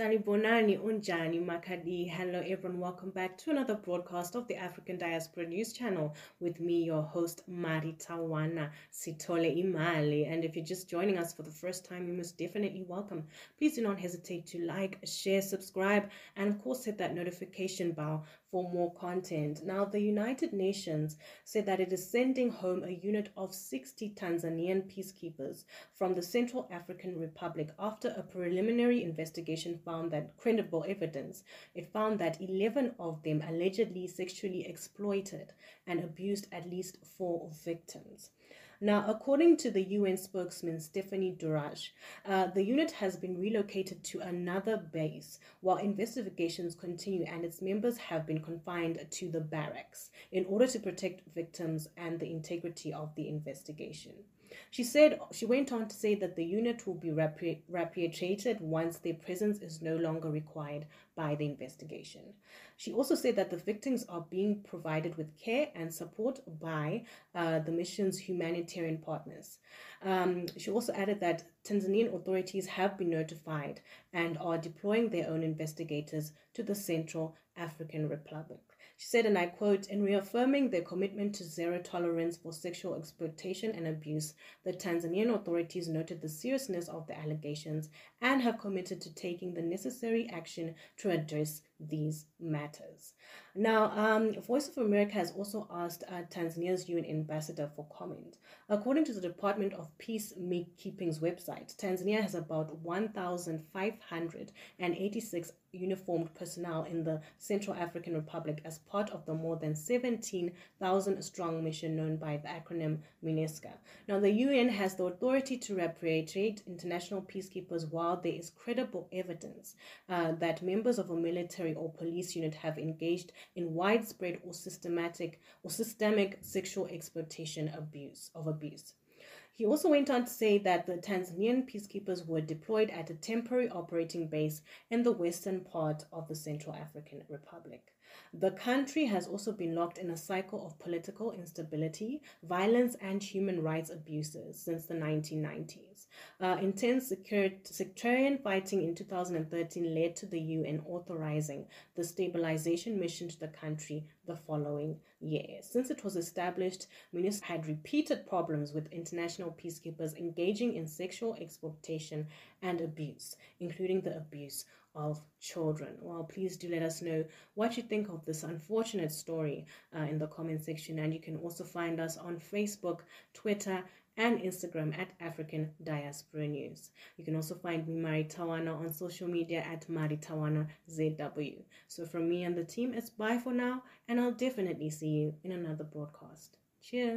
Unjani makadi. Hello everyone, welcome back to another broadcast of the African Diaspora News Channel with me, your host Maritawana Sitole Imali. And if you're just joining us for the first time, you most definitely welcome. Please do not hesitate to like, share, subscribe, and of course hit that notification bell for more content. Now, the United Nations said that it is sending home a unit of 60 Tanzanian peacekeepers from the Central African Republic after a preliminary investigation found that credible evidence. It found that 11 of them allegedly sexually exploited and abused at least four victims. Now, according to the UN spokesman Stephanie Dujarric, uh, the unit has been relocated to another base while investigations continue and its members have been confined to the barracks in order to protect victims and the integrity of the investigation. She said she went on to say that the unit will be repatriated once their presence is no longer required by the investigation. She also said that the victims are being provided with care and support by uh, the mission's humanitarian partners. Um, she also added that Tanzanian authorities have been notified and are deploying their own investigators to the Central African Republic. She said, and I quote, in reaffirming their commitment to zero tolerance for sexual exploitation and abuse, the Tanzanian authorities noted the seriousness of the allegations and have committed to taking the necessary action to address these matters. Now, um, Voice of America has also asked uh, Tanzania's UN ambassador for comment. According to the Department of Peacekeeping's website, Tanzania has about 1,586 uniformed personnel in the Central African Republic as part of the more than 17,000 strong mission known by the acronym MINUSCA. Now, the UN has the authority to repatriate international peacekeepers while there is credible evidence uh, that members of a military or police unit have engaged in widespread or systematic or systemic sexual exploitation abuse of abuse. He also went on to say that the Tanzanian peacekeepers were deployed at a temporary operating base in the western part of the Central African Republic. The country has also been locked in a cycle of political instability, violence, and human rights abuses since the 1990s. Uh, intense sectarian fighting in 2013 led to the UN authorizing the stabilization mission to the country the following year. Since it was established, MINUSCA had repeated problems with international peacekeepers engaging in sexual exploitation and abuse, including the abuse of children. Well, please do let us know what you think of this unfortunate story uh, in the comment section. And you can also find us on Facebook, Twitter, and Instagram at African Diaspora News. You can also find me, Maritawana, on social media at Mari Tawana ZW. So from me and the team, it's bye for now, and I'll definitely see you in another broadcast. Cheers.